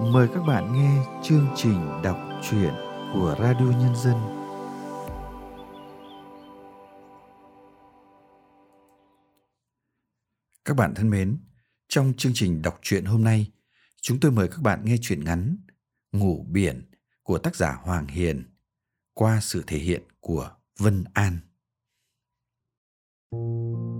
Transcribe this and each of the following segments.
Mời các bạn nghe chương trình đọc truyện của Radio Nhân dân. Các bạn thân mến, trong chương trình đọc truyện hôm nay, chúng tôi mời các bạn nghe truyện ngắn Ngủ biển của tác giả Hoàng Hiền qua sự thể hiện của Vân An. Nhà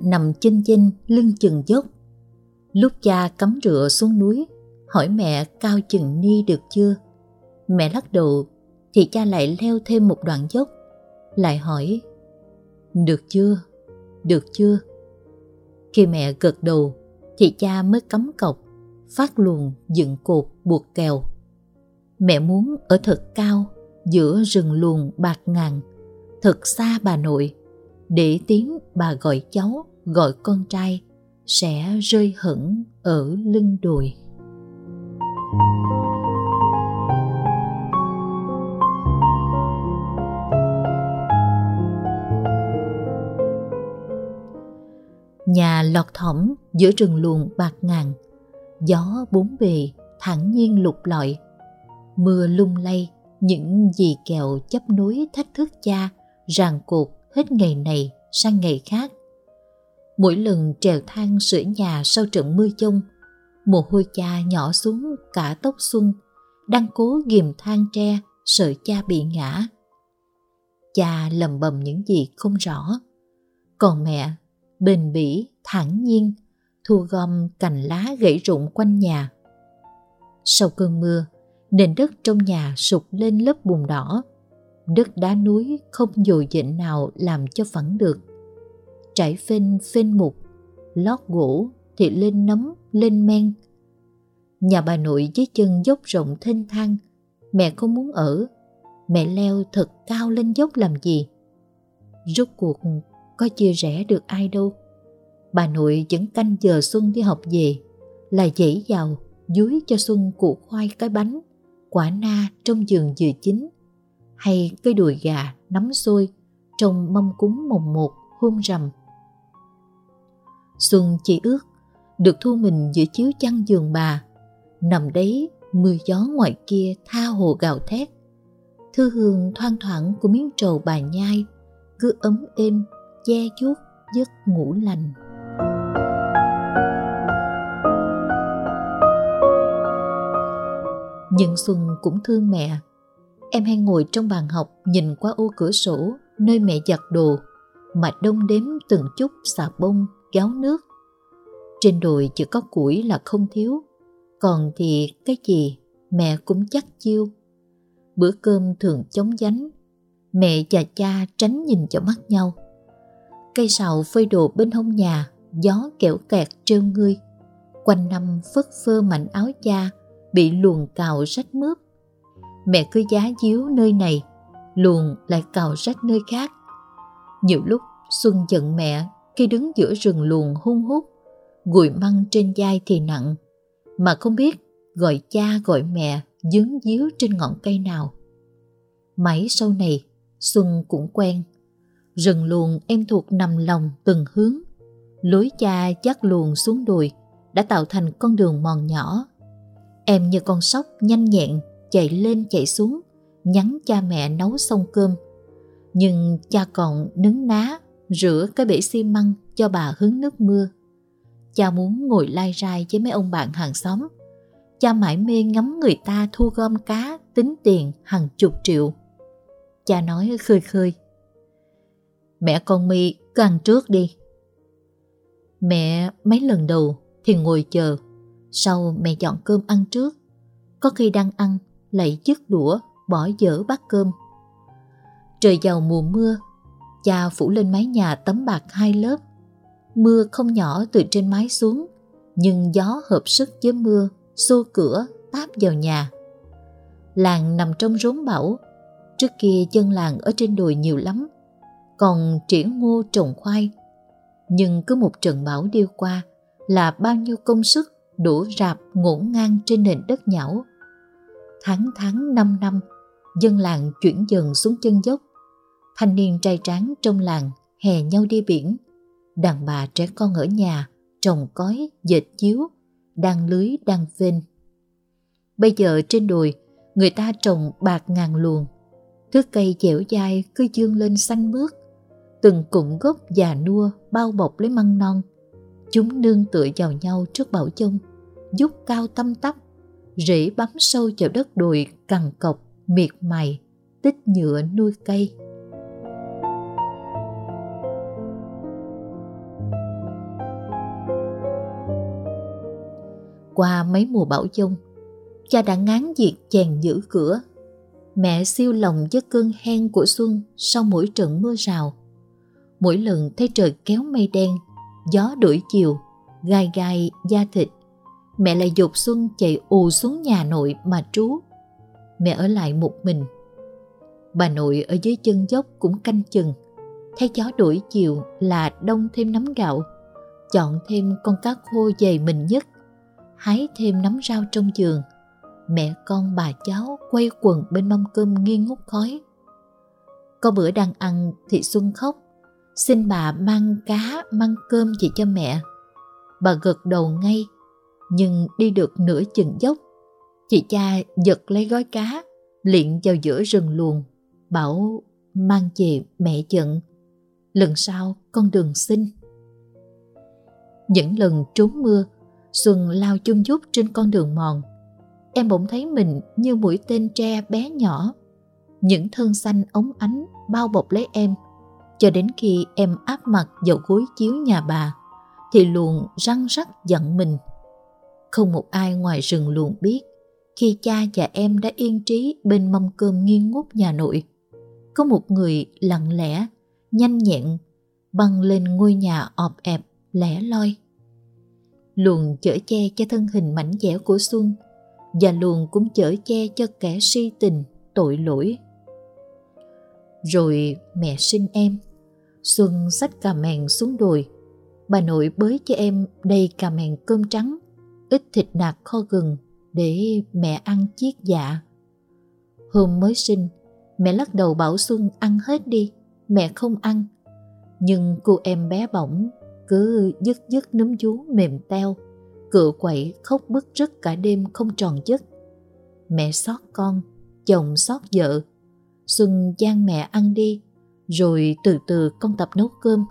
nằm chênh chênh lưng chừng dốc. Lúc cha cắm rựa xuống núi, hỏi mẹ cao chừng ni được chưa? Mẹ lắc đầu thì cha lại leo thêm một đoạn dốc, lại hỏi được chưa? Được chưa? Khi mẹ gật đầu thì cha mới cắm cọc, phát luồng dựng cột buộc kèo. Mẹ muốn ở thật cao giữa rừng luồng bạc ngàn, thật xa bà nội để tiếng bà gọi cháu, gọi con trai sẽ rơi hững ở lưng đùi. Nhà lọt thỏm giữa rừng luồng bạc ngàn, gió bốn bề thẳng nhiên lục lọi, mưa lung lay những dì kẹo chấp nối thách thức cha ràng cột hết ngày này sang ngày khác. Mỗi lần trèo thang sửa nhà sau trận mưa chông, mồ hôi cha nhỏ xuống cả tóc xuân, đang cố ghìm thang tre sợ cha bị ngã. Cha lầm bầm những gì không rõ, còn mẹ bền bỉ, thản nhiên, thu gom cành lá gãy rụng quanh nhà. Sau cơn mưa, nền đất trong nhà sụt lên lớp bùn đỏ, đất đá núi không dồi dịnh nào làm cho phẳng được. Trải phên phên mục, lót gỗ thì lên nấm, lên men. Nhà bà nội dưới chân dốc rộng thênh thang, mẹ không muốn ở, mẹ leo thật cao lên dốc làm gì? Rốt cuộc có chia rẽ được ai đâu. Bà nội vẫn canh giờ Xuân đi học về, là dãy vào, dúi cho Xuân củ khoai cái bánh, quả na trong giường vừa chín hay cây đùi gà nắm xôi trong mâm cúng mồng một hôm rằm. Xuân chỉ ước được thu mình giữa chiếu chăn giường bà, nằm đấy mưa gió ngoài kia tha hồ gào thét. Thư hương thoang thoảng của miếng trầu bà nhai cứ ấm êm che chuốt giấc ngủ lành. Nhưng Xuân cũng thương mẹ Em hay ngồi trong bàn học nhìn qua ô cửa sổ nơi mẹ giặt đồ mà đông đếm từng chút xà bông, gáo nước. Trên đồi chỉ có củi là không thiếu, còn thì cái gì mẹ cũng chắc chiêu. Bữa cơm thường chống dánh, mẹ và cha tránh nhìn vào mắt nhau. Cây sào phơi đồ bên hông nhà, gió kẹo kẹt trêu ngươi. Quanh năm phất phơ mảnh áo cha bị luồn cào rách mướp mẹ cứ giá díu nơi này, luồn lại cào rách nơi khác. Nhiều lúc Xuân giận mẹ khi đứng giữa rừng luồn hung hút, gùi măng trên vai thì nặng, mà không biết gọi cha gọi mẹ dướng díu trên ngọn cây nào. Mãi sau này, Xuân cũng quen. Rừng luồn em thuộc nằm lòng từng hướng. Lối cha dắt luồn xuống đùi đã tạo thành con đường mòn nhỏ. Em như con sóc nhanh nhẹn chạy lên chạy xuống, nhắn cha mẹ nấu xong cơm. Nhưng cha còn nứng ná, rửa cái bể xi măng cho bà hứng nước mưa. Cha muốn ngồi lai rai với mấy ông bạn hàng xóm. Cha mãi mê ngắm người ta thu gom cá, tính tiền hàng chục triệu. Cha nói khơi khơi. Mẹ con mi cứ ăn trước đi. Mẹ mấy lần đầu thì ngồi chờ, sau mẹ dọn cơm ăn trước. Có khi đang ăn lại dứt đũa, bỏ dở bát cơm. Trời vào mùa mưa, cha phủ lên mái nhà tấm bạc hai lớp. Mưa không nhỏ từ trên mái xuống, nhưng gió hợp sức với mưa, xô cửa, táp vào nhà. Làng nằm trong rốn bão, trước kia dân làng ở trên đồi nhiều lắm, còn triển ngô trồng khoai. Nhưng cứ một trận bão đi qua, là bao nhiêu công sức đổ rạp ngổn ngang trên nền đất nhão. Tháng tháng năm năm, dân làng chuyển dần xuống chân dốc. Thanh niên trai tráng trong làng hè nhau đi biển. Đàn bà trẻ con ở nhà, trồng cói, dệt chiếu, đang lưới đang vên. Bây giờ trên đồi, người ta trồng bạc ngàn luồng. Thước cây dẻo dai cứ dương lên xanh mướt. Từng cụm gốc già nua bao bọc lấy măng non. Chúng nương tựa vào nhau trước bão chung, giúp cao tâm tắp, rễ bám sâu vào đất đồi cằn cọc, miệt mài, tích nhựa nuôi cây. Qua mấy mùa bão dông, cha đã ngán việc chèn giữ cửa. Mẹ siêu lòng với cơn hen của Xuân sau mỗi trận mưa rào. Mỗi lần thấy trời kéo mây đen, gió đuổi chiều, gai gai da thịt, mẹ lại dục Xuân chạy ù xuống nhà nội mà trú. Mẹ ở lại một mình. Bà nội ở dưới chân dốc cũng canh chừng. Thấy gió đuổi chiều là đông thêm nắm gạo, chọn thêm con cá khô dày mình nhất, hái thêm nắm rau trong giường. Mẹ con bà cháu quay quần bên mâm cơm nghi ngút khói. Có bữa đang ăn thì Xuân khóc, xin bà mang cá, mang cơm về cho mẹ. Bà gật đầu ngay, nhưng đi được nửa chừng dốc. Chị cha giật lấy gói cá, liện vào giữa rừng luồng, bảo mang về mẹ giận. Lần sau con đừng xin. Những lần trốn mưa, Xuân lao chung chút trên con đường mòn. Em bỗng thấy mình như mũi tên tre bé nhỏ. Những thân xanh ống ánh bao bọc lấy em, cho đến khi em áp mặt vào gối chiếu nhà bà, thì luồng răng rắc giận mình. Không một ai ngoài rừng luồng biết khi cha và em đã yên trí bên mâm cơm nghiêng ngút nhà nội. Có một người lặng lẽ, nhanh nhẹn, băng lên ngôi nhà ọp ẹp, lẻ loi. Luồng chở che cho thân hình mảnh dẻo của Xuân và luồng cũng chở che cho kẻ si tình, tội lỗi. Rồi mẹ sinh em, Xuân xách cà mèn xuống đồi. Bà nội bới cho em đầy cà mèn cơm trắng ít thịt nạc kho gừng để mẹ ăn chiết dạ. Hôm mới sinh, mẹ lắc đầu bảo Xuân ăn hết đi, mẹ không ăn. Nhưng cô em bé bỏng cứ dứt dứt núm vú mềm teo, cựa quậy khóc bứt rứt cả đêm không tròn giấc. Mẹ xót con, chồng xót vợ. Xuân gian mẹ ăn đi, rồi từ từ con tập nấu cơm.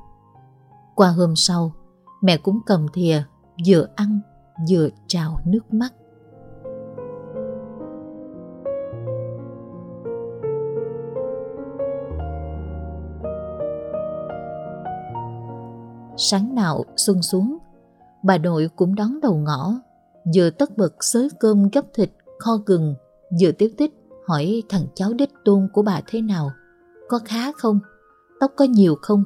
Qua hôm sau, mẹ cũng cầm thìa, vừa ăn vừa trào nước mắt. Sáng nào xuân xuống, bà nội cũng đón đầu ngõ, vừa tất bật xới cơm gấp thịt, kho gừng, vừa tiếp tích hỏi thằng cháu đích tôn của bà thế nào, có khá không, tóc có nhiều không.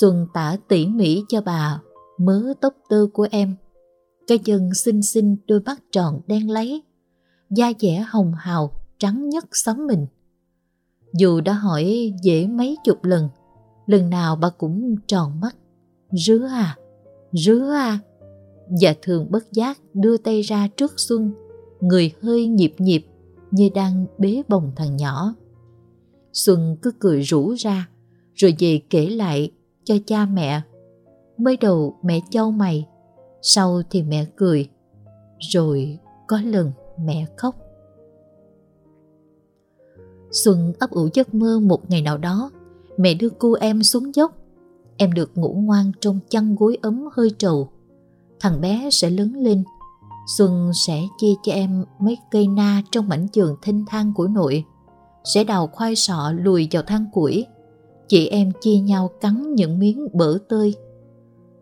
Xuân tả tỉ mỉ cho bà mớ tóc tơ của em cái chân xinh xinh đôi mắt tròn đen lấy, da dẻ hồng hào, trắng nhất xóm mình. Dù đã hỏi dễ mấy chục lần, lần nào bà cũng tròn mắt. Rứa à, rứa à. Và thường bất giác đưa tay ra trước Xuân, người hơi nhịp nhịp như đang bế bồng thằng nhỏ. Xuân cứ cười rủ ra, rồi về kể lại cho cha mẹ. Mới đầu mẹ châu mày, sau thì mẹ cười, rồi có lần mẹ khóc. Xuân ấp ủ giấc mơ một ngày nào đó, mẹ đưa cô em xuống dốc. Em được ngủ ngoan trong chăn gối ấm hơi trầu. Thằng bé sẽ lớn lên. Xuân sẽ chia cho em mấy cây na trong mảnh giường thinh thang của nội. Sẽ đào khoai sọ lùi vào than củi. Chị em chia nhau cắn những miếng bở tơi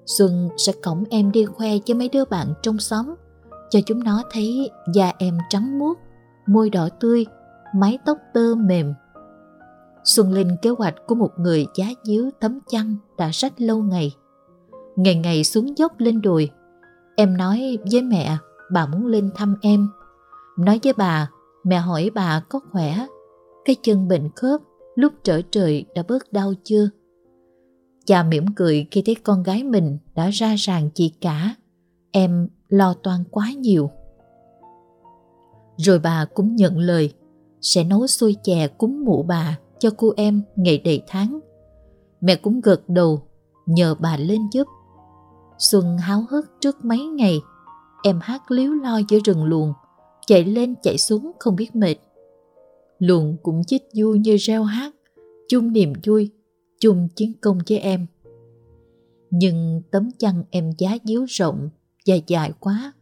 Xuân sẽ cõng em đi khoe cho mấy đứa bạn trong xóm, cho chúng nó thấy da em trắng muốt, môi đỏ tươi, mái tóc tơ mềm. Xuân lên kế hoạch của một người giá díu tấm chăn đã rách lâu ngày. Ngày ngày xuống dốc lên đùi. em nói với mẹ bà muốn lên thăm em. Nói với bà, mẹ hỏi bà có khỏe, cái chân bệnh khớp lúc trở trời đã bớt đau chưa? Cha mỉm cười khi thấy con gái mình đã ra ràng chị cả. Em lo toan quá nhiều. Rồi bà cũng nhận lời sẽ nấu xôi chè cúng mụ bà cho cô em ngày đầy tháng. Mẹ cũng gật đầu nhờ bà lên giúp. Xuân háo hức trước mấy ngày, em hát líu lo giữa rừng luồng, chạy lên chạy xuống không biết mệt. Luồng cũng chích vui như reo hát, chung niềm vui, chung chiến công với em. Nhưng tấm chăn em giá díu rộng, dài dài quá,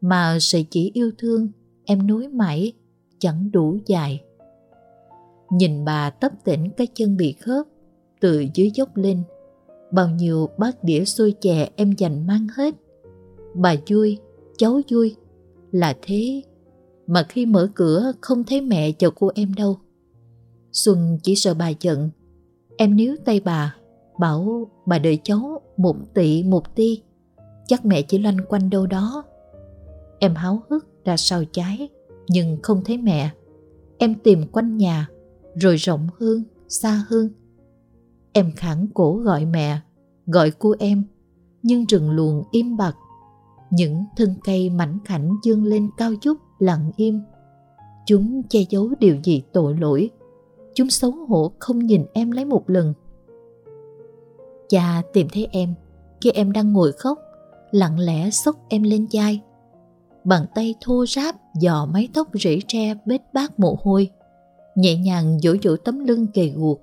mà sợi chỉ yêu thương em nối mãi chẳng đủ dài. Nhìn bà tấp tỉnh cái chân bị khớp, từ dưới dốc lên, bao nhiêu bát đĩa xôi chè em dành mang hết. Bà vui, cháu vui, là thế mà khi mở cửa không thấy mẹ chờ cô em đâu. Xuân chỉ sợ bà giận, em níu tay bà, bảo bà đợi cháu một tỷ một ti, chắc mẹ chỉ loanh quanh đâu đó. Em háo hức ra sau trái, nhưng không thấy mẹ. Em tìm quanh nhà, rồi rộng hơn, xa hơn. Em khẳng cổ gọi mẹ, gọi cô em, nhưng rừng luồng im bặt. Những thân cây mảnh khảnh dương lên cao chút lặng im. Chúng che giấu điều gì tội lỗi. Chúng xấu hổ không nhìn em lấy một lần. Cha tìm thấy em khi em đang ngồi khóc, lặng lẽ xốc em lên vai bàn tay thô ráp dò mái tóc rỉ tre bết bát mồ hôi, nhẹ nhàng dỗ dỗ tấm lưng kề guộc.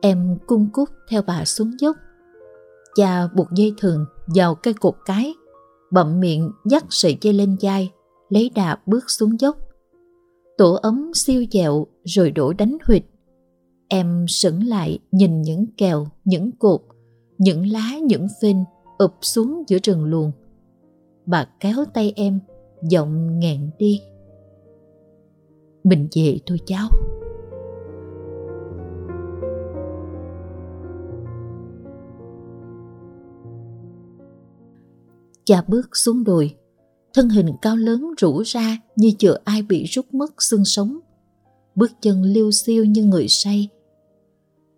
Em cung cúc theo bà xuống dốc. Cha buộc dây thừng vào cây cột cái, bậm miệng dắt sợi dây lên vai, lấy đà bước xuống dốc. Tổ ấm siêu dẹo rồi đổ đánh huyệt. Em sững lại nhìn những kèo, những cột, những lá, những phên ụp xuống giữa rừng luồng. Bà kéo tay em giọng nghẹn đi. Mình về thôi cháu. Cha bước xuống đồi thân hình cao lớn rũ ra như chưa ai bị rút mất xương sống bước chân liêu xiêu như người say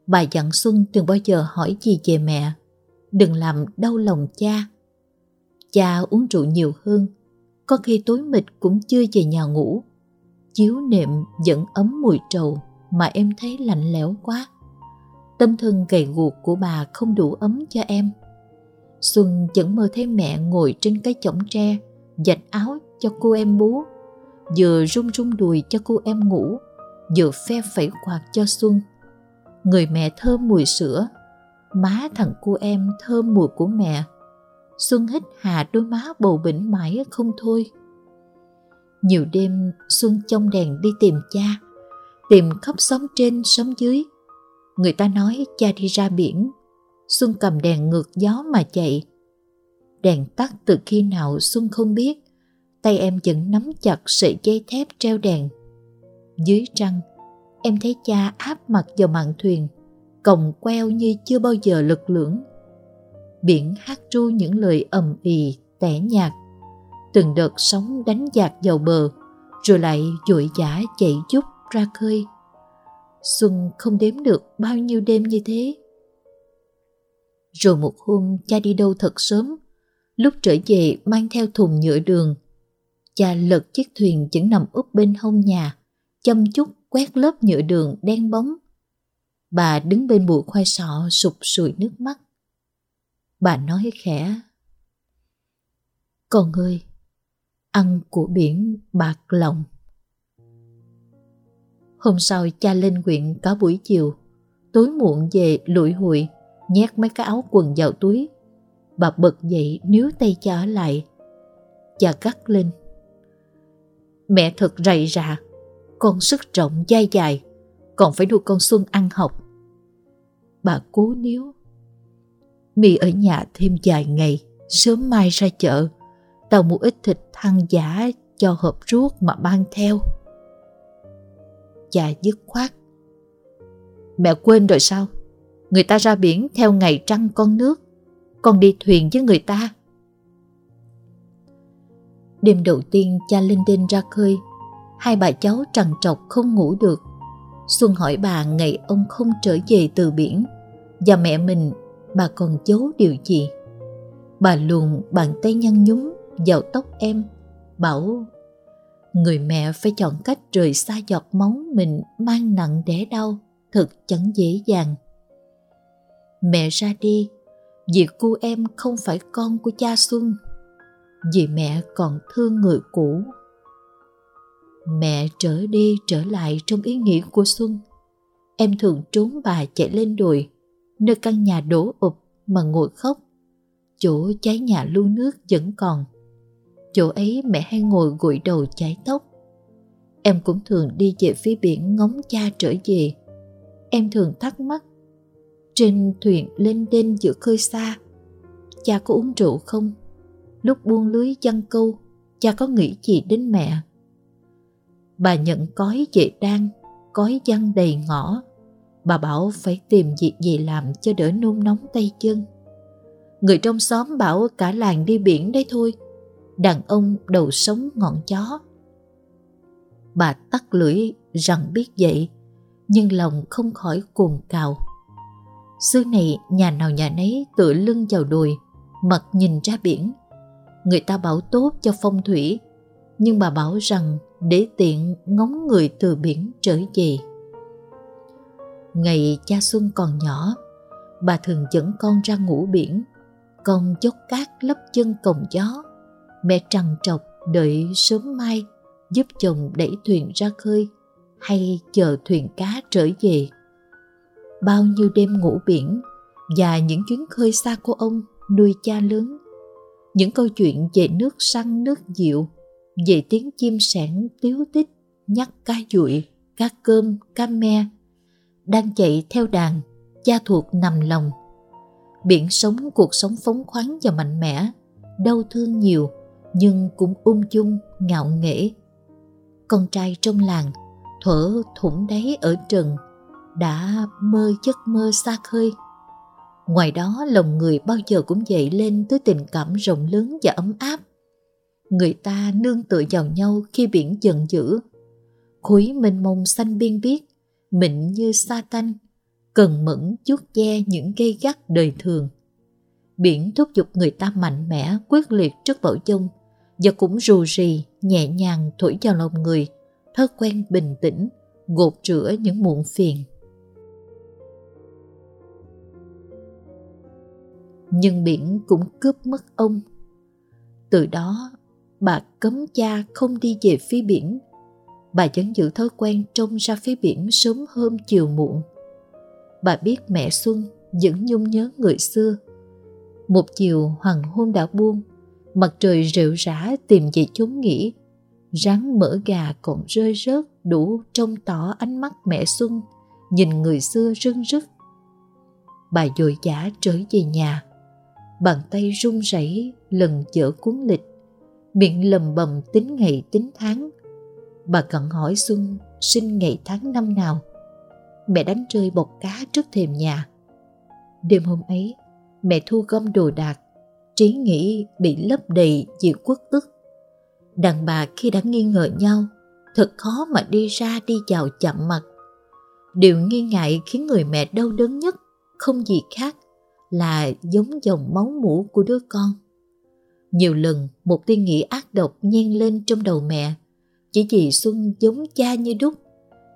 bà dặn xuân đừng bao giờ hỏi gì về mẹ đừng làm đau lòng cha Cha uống rượu nhiều hơn, có khi tối mịt cũng chưa về nhà ngủ. Chiếu nệm vẫn ấm mùi trầu mà em thấy lạnh lẽo quá. Tâm thân gầy guộc của bà không đủ ấm cho em. Xuân vẫn mơ thấy mẹ ngồi trên cái chõng tre, dạch áo cho cô em bú, vừa rung rung đùi cho cô em ngủ, vừa phe phẩy quạt cho Xuân. Người mẹ thơm mùi sữa, má thằng cô em thơm mùi của mẹ Xuân hít hà đôi má bầu bỉnh mãi không thôi. Nhiều đêm Xuân trong đèn đi tìm cha, tìm khắp xóm trên xóm dưới. Người ta nói cha đi ra biển, Xuân cầm đèn ngược gió mà chạy. Đèn tắt từ khi nào Xuân không biết, tay em vẫn nắm chặt sợi dây thép treo đèn. Dưới trăng, em thấy cha áp mặt vào mạn thuyền, còng queo như chưa bao giờ lực lưỡng biển hát ru những lời ầm ì, tẻ nhạt. Từng đợt sóng đánh dạt vào bờ, rồi lại dội dã chạy chút ra khơi. Xuân không đếm được bao nhiêu đêm như thế. Rồi một hôm cha đi đâu thật sớm, lúc trở về mang theo thùng nhựa đường. Cha lật chiếc thuyền vẫn nằm úp bên hông nhà, chăm chút quét lớp nhựa đường đen bóng. Bà đứng bên bụi khoai sọ sụp sùi nước mắt. Bà nói khẽ Con ơi Ăn của biển bạc lòng Hôm sau cha lên quyện cả buổi chiều Tối muộn về lụi hụi Nhét mấy cái áo quần vào túi Bà bật dậy níu tay cha lại Cha gắt lên Mẹ thật rầy rạ, Con sức rộng dai dài Còn phải nuôi con Xuân ăn học Bà cố níu mi ở nhà thêm vài ngày, sớm mai ra chợ. Tao mua ít thịt thăng giả cho hộp ruốc mà mang theo. Cha dứt khoát. Mẹ quên rồi sao? Người ta ra biển theo ngày trăng con nước. Con đi thuyền với người ta. Đêm đầu tiên cha lên Đinh ra khơi. Hai bà cháu trằn trọc không ngủ được. Xuân hỏi bà ngày ông không trở về từ biển Và mẹ mình, bà còn giấu điều gì? Bà luồn bàn tay nhăn nhúm vào tóc em, bảo người mẹ phải chọn cách rời xa giọt máu mình mang nặng đẻ đau, thật chẳng dễ dàng. Mẹ ra đi, vì cô em không phải con của cha Xuân, vì mẹ còn thương người cũ. Mẹ trở đi trở lại trong ý nghĩ của Xuân. Em thường trốn bà chạy lên đồi, nơi căn nhà đổ ụp mà ngồi khóc. Chỗ cháy nhà lưu nước vẫn còn. Chỗ ấy mẹ hay ngồi gội đầu chải tóc. Em cũng thường đi về phía biển ngóng cha trở về. Em thường thắc mắc trên thuyền lên đên giữa khơi xa. Cha có uống rượu không? Lúc buông lưới chăn câu, cha có nghĩ gì đến mẹ? Bà nhận cói dễ đan, cói giăng đầy ngõ. Bà bảo phải tìm việc gì làm cho đỡ nôn nóng tay chân. Người trong xóm bảo cả làng đi biển đấy thôi. Đàn ông đầu sống ngọn chó. Bà tắt lưỡi rằng biết vậy, nhưng lòng không khỏi cuồng cào. Xứ này nhà nào nhà nấy tựa lưng vào đùi, mặt nhìn ra biển. Người ta bảo tốt cho phong thủy, nhưng bà bảo rằng để tiện ngóng người từ biển trở về. Ngày cha Xuân còn nhỏ, bà thường dẫn con ra ngủ biển, con chốt cát lấp chân còng gió. Mẹ trằn trọc đợi sớm mai giúp chồng đẩy thuyền ra khơi hay chờ thuyền cá trở về bao nhiêu đêm ngủ biển và những chuyến khơi xa của ông nuôi cha lớn. Những câu chuyện về nước săn nước dịu, về tiếng chim sẻn tiếu tích, nhắc cá dụi, cá cơm, cá me, đang chạy theo đàn, cha thuộc nằm lòng. Biển sống cuộc sống phóng khoáng và mạnh mẽ, đau thương nhiều nhưng cũng ung dung, ngạo nghễ. Con trai trong làng, thở thủng đáy ở trần đã mơ giấc mơ xa khơi. Ngoài đó lòng người bao giờ cũng dậy lên tới tình cảm rộng lớn và ấm áp. Người ta nương tựa vào nhau khi biển giận dữ. Khối mênh mông xanh biên biếc, mịn như sa tanh, cần mẫn chuốt che những gây gắt đời thường. Biển thúc giục người ta mạnh mẽ, quyết liệt trước bão dông và cũng rù rì, nhẹ nhàng thổi vào lòng người, thói quen bình tĩnh, gột rửa những muộn phiền. Nhưng biển cũng cướp mất ông. Từ đó, bà cấm cha không đi về phía biển. Bà vẫn giữ thói quen trông ra phía biển sớm hôm chiều muộn. Bà biết mẹ Xuân vẫn nhung nhớ người xưa. Một chiều hoàng hôn đã buông, mặt trời rệu rã tìm về chốn nghỉ. Rắn mỡ gà còn rơi rớt đủ trông tỏ ánh mắt mẹ Xuân, nhìn người xưa rưng rức. Bà dội dã trở về nhà bàn tay run rẩy lần chở cuốn lịch, miệng lầm bầm tính ngày tính tháng. Bà cận hỏi Xuân sinh ngày tháng năm nào. Mẹ đánh rơi bọc cá trước thềm nhà. Đêm hôm ấy, mẹ thu gom đồ đạc, trí nghĩ bị lấp đầy vì quốc tức. Đàn bà khi đã nghi ngờ nhau, thật khó mà đi ra đi vào chậm mặt. Điều nghi ngại khiến người mẹ đau đớn nhất không gì khác là giống dòng máu mũ của đứa con. Nhiều lần một tiên nghĩ ác độc nhen lên trong đầu mẹ, chỉ vì Xuân giống cha như đúc,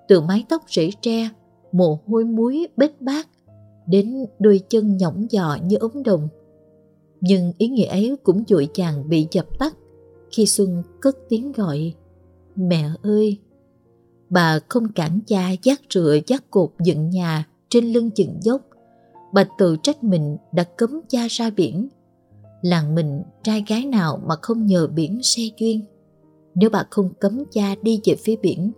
từ mái tóc rễ tre, mồ hôi muối bết bát, đến đôi chân nhõng giò như ống đồng. Nhưng ý nghĩa ấy cũng dội chàng bị dập tắt khi Xuân cất tiếng gọi Mẹ ơi! Bà không cản cha dắt rửa dắt cột dựng nhà trên lưng chừng dốc bà tự trách mình đã cấm cha ra biển. Làng mình trai gái nào mà không nhờ biển xe duyên. Nếu bà không cấm cha đi về phía biển,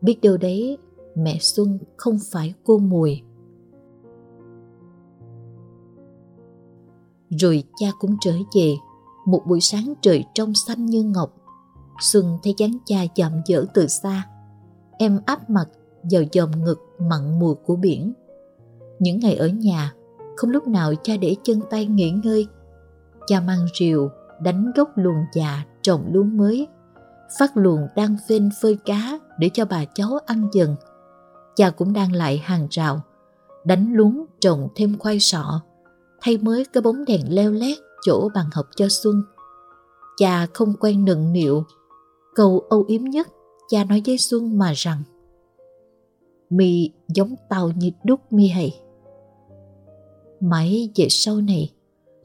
biết đâu đấy mẹ Xuân không phải cô mùi. Rồi cha cũng trở về, một buổi sáng trời trong xanh như ngọc. Xuân thấy dáng cha chậm dở từ xa. Em áp mặt vào dòng ngực mặn mùi của biển những ngày ở nhà, không lúc nào cha để chân tay nghỉ ngơi. Cha mang rìu, đánh gốc luồng già trồng lúa mới, phát luồng đang phên phơi cá để cho bà cháu ăn dần. Cha cũng đang lại hàng rào, đánh luống trồng thêm khoai sọ, thay mới cái bóng đèn leo lét chỗ bàn học cho Xuân. Cha không quen nựng nịu, câu âu yếm nhất cha nói với Xuân mà rằng Mi giống tao như đúc mi hay. Mãi về sau này,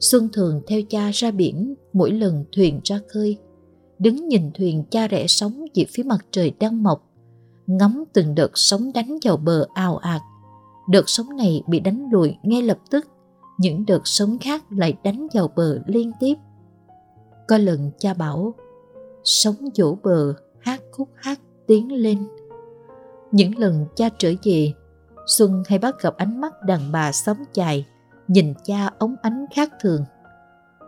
Xuân thường theo cha ra biển mỗi lần thuyền ra khơi, đứng nhìn thuyền cha rẽ sóng về phía mặt trời đang mọc, ngắm từng đợt sóng đánh vào bờ ào ạt. Đợt sóng này bị đánh lùi ngay lập tức, những đợt sóng khác lại đánh vào bờ liên tiếp. Có lần cha bảo, sóng vỗ bờ, hát khúc hát tiến lên. Những lần cha trở về, Xuân hay bắt gặp ánh mắt đàn bà sóng chài nhìn cha ống ánh khác thường.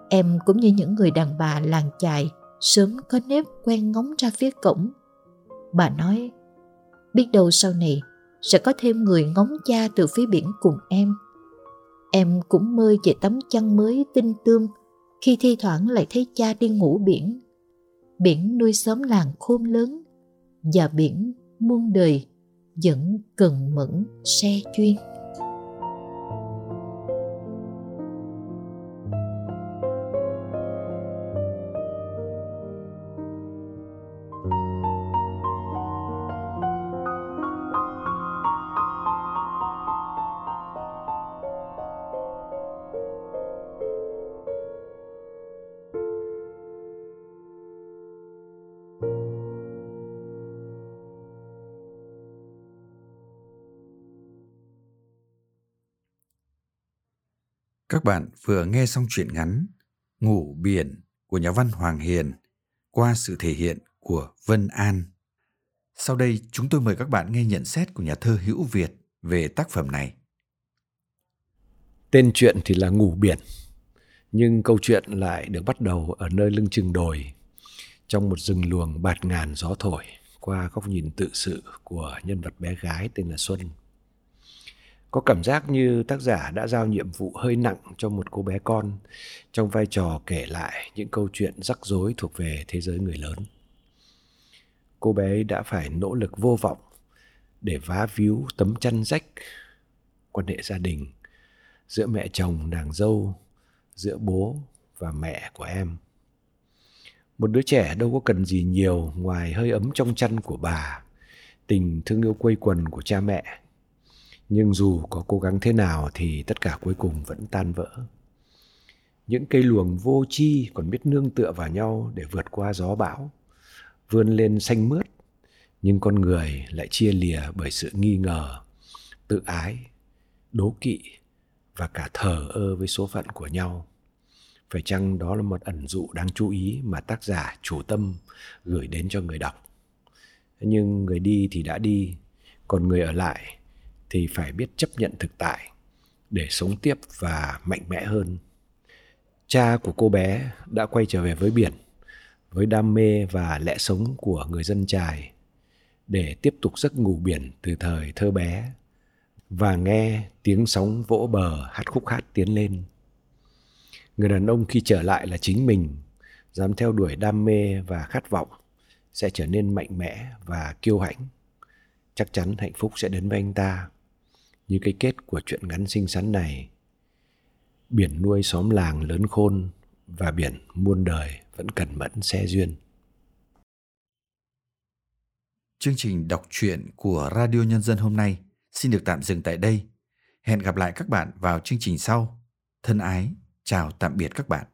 Em cũng như những người đàn bà làng chài, sớm có nếp quen ngóng ra phía cổng. Bà nói, biết đâu sau này sẽ có thêm người ngóng cha từ phía biển cùng em. Em cũng mơ về tấm chăn mới tinh tươm khi thi thoảng lại thấy cha đi ngủ biển. Biển nuôi xóm làng khôn lớn và biển muôn đời vẫn cần mẫn xe chuyên. Các bạn vừa nghe xong truyện ngắn Ngủ biển của nhà văn Hoàng Hiền qua sự thể hiện của Vân An. Sau đây chúng tôi mời các bạn nghe nhận xét của nhà thơ Hữu Việt về tác phẩm này. Tên truyện thì là Ngủ biển, nhưng câu chuyện lại được bắt đầu ở nơi lưng chừng đồi, trong một rừng luồng bạt ngàn gió thổi qua góc nhìn tự sự của nhân vật bé gái tên là Xuân. Có cảm giác như tác giả đã giao nhiệm vụ hơi nặng cho một cô bé con trong vai trò kể lại những câu chuyện rắc rối thuộc về thế giới người lớn. Cô bé ấy đã phải nỗ lực vô vọng để vá víu tấm chăn rách quan hệ gia đình giữa mẹ chồng nàng dâu, giữa bố và mẹ của em. Một đứa trẻ đâu có cần gì nhiều ngoài hơi ấm trong chăn của bà, tình thương yêu quây quần của cha mẹ nhưng dù có cố gắng thế nào thì tất cả cuối cùng vẫn tan vỡ. Những cây luồng vô chi còn biết nương tựa vào nhau để vượt qua gió bão, vươn lên xanh mướt. Nhưng con người lại chia lìa bởi sự nghi ngờ, tự ái, đố kỵ và cả thờ ơ với số phận của nhau. Phải chăng đó là một ẩn dụ đáng chú ý mà tác giả chủ tâm gửi đến cho người đọc? Nhưng người đi thì đã đi, còn người ở lại thì phải biết chấp nhận thực tại để sống tiếp và mạnh mẽ hơn. Cha của cô bé đã quay trở về với biển, với đam mê và lẽ sống của người dân trài để tiếp tục giấc ngủ biển từ thời thơ bé và nghe tiếng sóng vỗ bờ hát khúc hát tiến lên. Người đàn ông khi trở lại là chính mình, dám theo đuổi đam mê và khát vọng sẽ trở nên mạnh mẽ và kiêu hãnh. Chắc chắn hạnh phúc sẽ đến với anh ta như cái kết của chuyện ngắn xinh xắn này biển nuôi xóm làng lớn khôn và biển muôn đời vẫn cần mẫn xe duyên Chương trình đọc truyện của Radio Nhân dân hôm nay xin được tạm dừng tại đây. Hẹn gặp lại các bạn vào chương trình sau. Thân ái, chào tạm biệt các bạn.